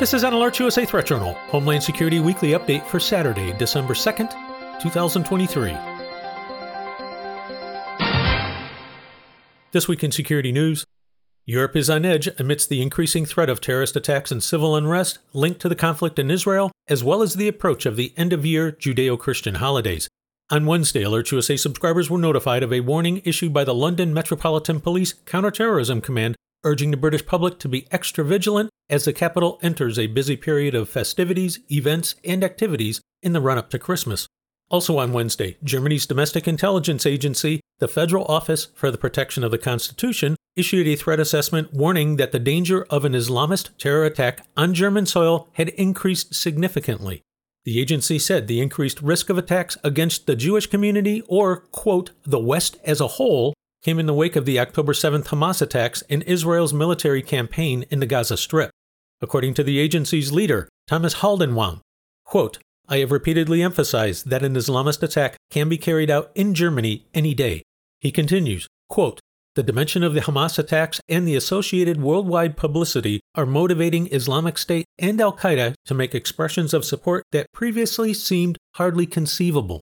This is an Alert USA Threat Journal, Homeland Security Weekly Update for Saturday, December 2nd, 2023. This week in security news, Europe is on edge amidst the increasing threat of terrorist attacks and civil unrest linked to the conflict in Israel, as well as the approach of the end of year Judeo Christian holidays. On Wednesday, Alert oh USA subscribers were notified of a warning issued by the London Metropolitan Police Counterterrorism Command urging the British public to be extra vigilant as the capital enters a busy period of festivities, events, and activities in the run up to Christmas. Also on Wednesday, Germany's domestic intelligence agency, the Federal Office for the Protection of the Constitution, issued a threat assessment warning that the danger of an Islamist terror attack on German soil had increased significantly. The agency said the increased risk of attacks against the Jewish community or, quote, the West as a whole came in the wake of the October 7th Hamas attacks and Israel's military campaign in the Gaza Strip. According to the agency's leader, Thomas Haldenwang, quote, I have repeatedly emphasized that an Islamist attack can be carried out in Germany any day. He continues, quote, the dimension of the Hamas attacks and the associated worldwide publicity are motivating Islamic State and Al Qaeda to make expressions of support that previously seemed hardly conceivable.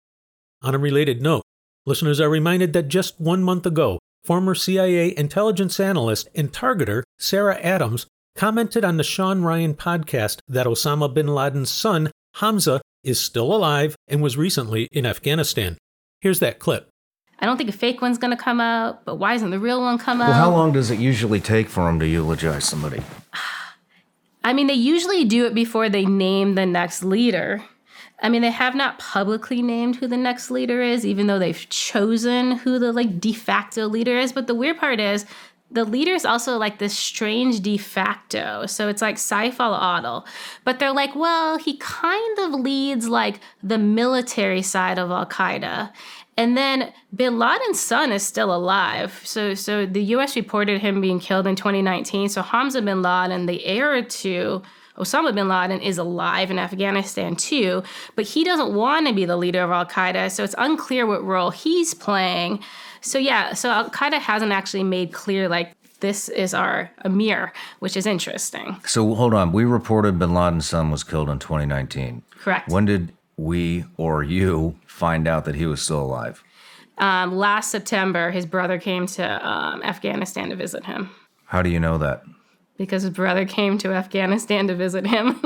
On a related note, listeners are reminded that just one month ago, former CIA intelligence analyst and targeter Sarah Adams commented on the Sean Ryan podcast that Osama bin Laden's son, Hamza, is still alive and was recently in Afghanistan. Here's that clip. I don't think a fake one's going to come out, but why isn't the real one come well, out? Well, how long does it usually take for them to eulogize somebody? I mean, they usually do it before they name the next leader. I mean, they have not publicly named who the next leader is, even though they've chosen who the like de facto leader is. But the weird part is the leader is also like this strange de facto. So it's like Saif al-Adil. But they're like, well, he kind of leads like the military side of Al-Qaeda. And then bin Laden's son is still alive. So so the US reported him being killed in 2019. So Hamza bin Laden, the heir to Osama bin Laden is alive in Afghanistan too, but he doesn't want to be the leader of Al Qaeda, so it's unclear what role he's playing. So yeah, so Al Qaeda hasn't actually made clear like this is our Amir, which is interesting. So hold on, we reported Bin Laden's son was killed in 2019. Correct. When did we or you find out that he was still alive? Um, last September, his brother came to um, Afghanistan to visit him. How do you know that? Because his brother came to Afghanistan to visit him.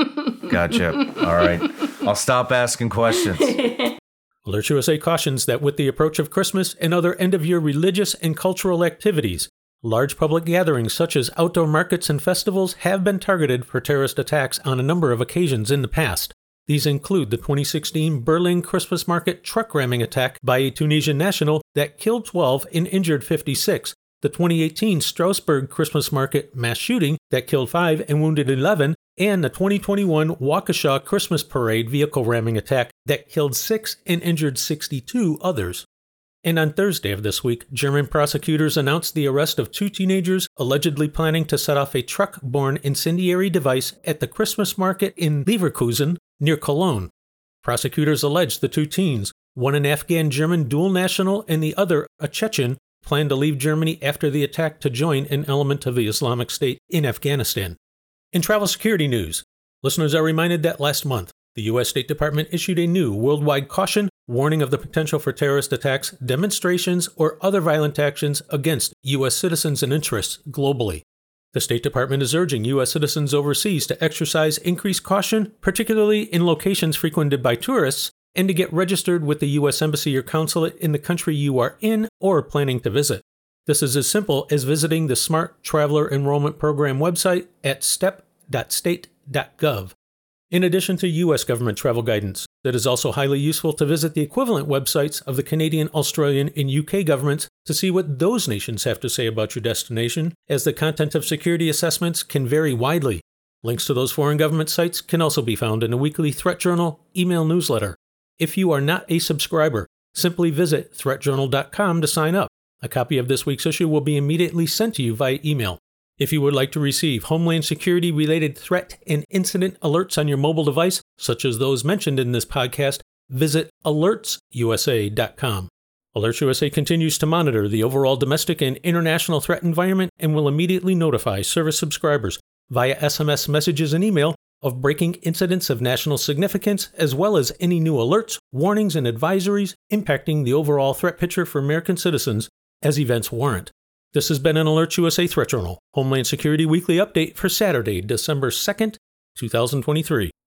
gotcha. All right. I'll stop asking questions. Alert USA cautions that with the approach of Christmas and other end of year religious and cultural activities, large public gatherings such as outdoor markets and festivals have been targeted for terrorist attacks on a number of occasions in the past. These include the 2016 Berlin Christmas market truck ramming attack by a Tunisian national that killed 12 and injured 56, the 2018 Strasbourg Christmas market mass shooting that killed 5 and wounded 11, and the 2021 Waukesha Christmas Parade vehicle ramming attack that killed 6 and injured 62 others. And on Thursday of this week, German prosecutors announced the arrest of two teenagers allegedly planning to set off a truck borne incendiary device at the Christmas market in Leverkusen near Cologne. Prosecutors alleged the two teens, one an Afghan German dual national and the other a Chechen, planned to leave Germany after the attack to join an element of the Islamic State in Afghanistan. In travel security news, listeners are reminded that last month, the U.S. State Department issued a new worldwide caution warning of the potential for terrorist attacks, demonstrations, or other violent actions against U.S. citizens and interests globally. The State Department is urging U.S. citizens overseas to exercise increased caution, particularly in locations frequented by tourists, and to get registered with the U.S. Embassy or consulate in the country you are in or planning to visit. This is as simple as visiting the Smart Traveler Enrollment Program website at step.state.gov. In addition to U.S. government travel guidance, it is also highly useful to visit the equivalent websites of the Canadian, Australian, and UK governments to see what those nations have to say about your destination, as the content of security assessments can vary widely. Links to those foreign government sites can also be found in a weekly Threat Journal email newsletter. If you are not a subscriber, simply visit threatjournal.com to sign up. A copy of this week's issue will be immediately sent to you via email. If you would like to receive Homeland Security related threat and incident alerts on your mobile device, such as those mentioned in this podcast, visit alertsusa.com. Alerts USA continues to monitor the overall domestic and international threat environment and will immediately notify service subscribers via SMS messages and email of breaking incidents of national significance, as well as any new alerts, warnings, and advisories impacting the overall threat picture for American citizens as events warrant. This has been an Alert USA Threat Journal, Homeland Security Weekly Update for Saturday, December 2nd, 2023.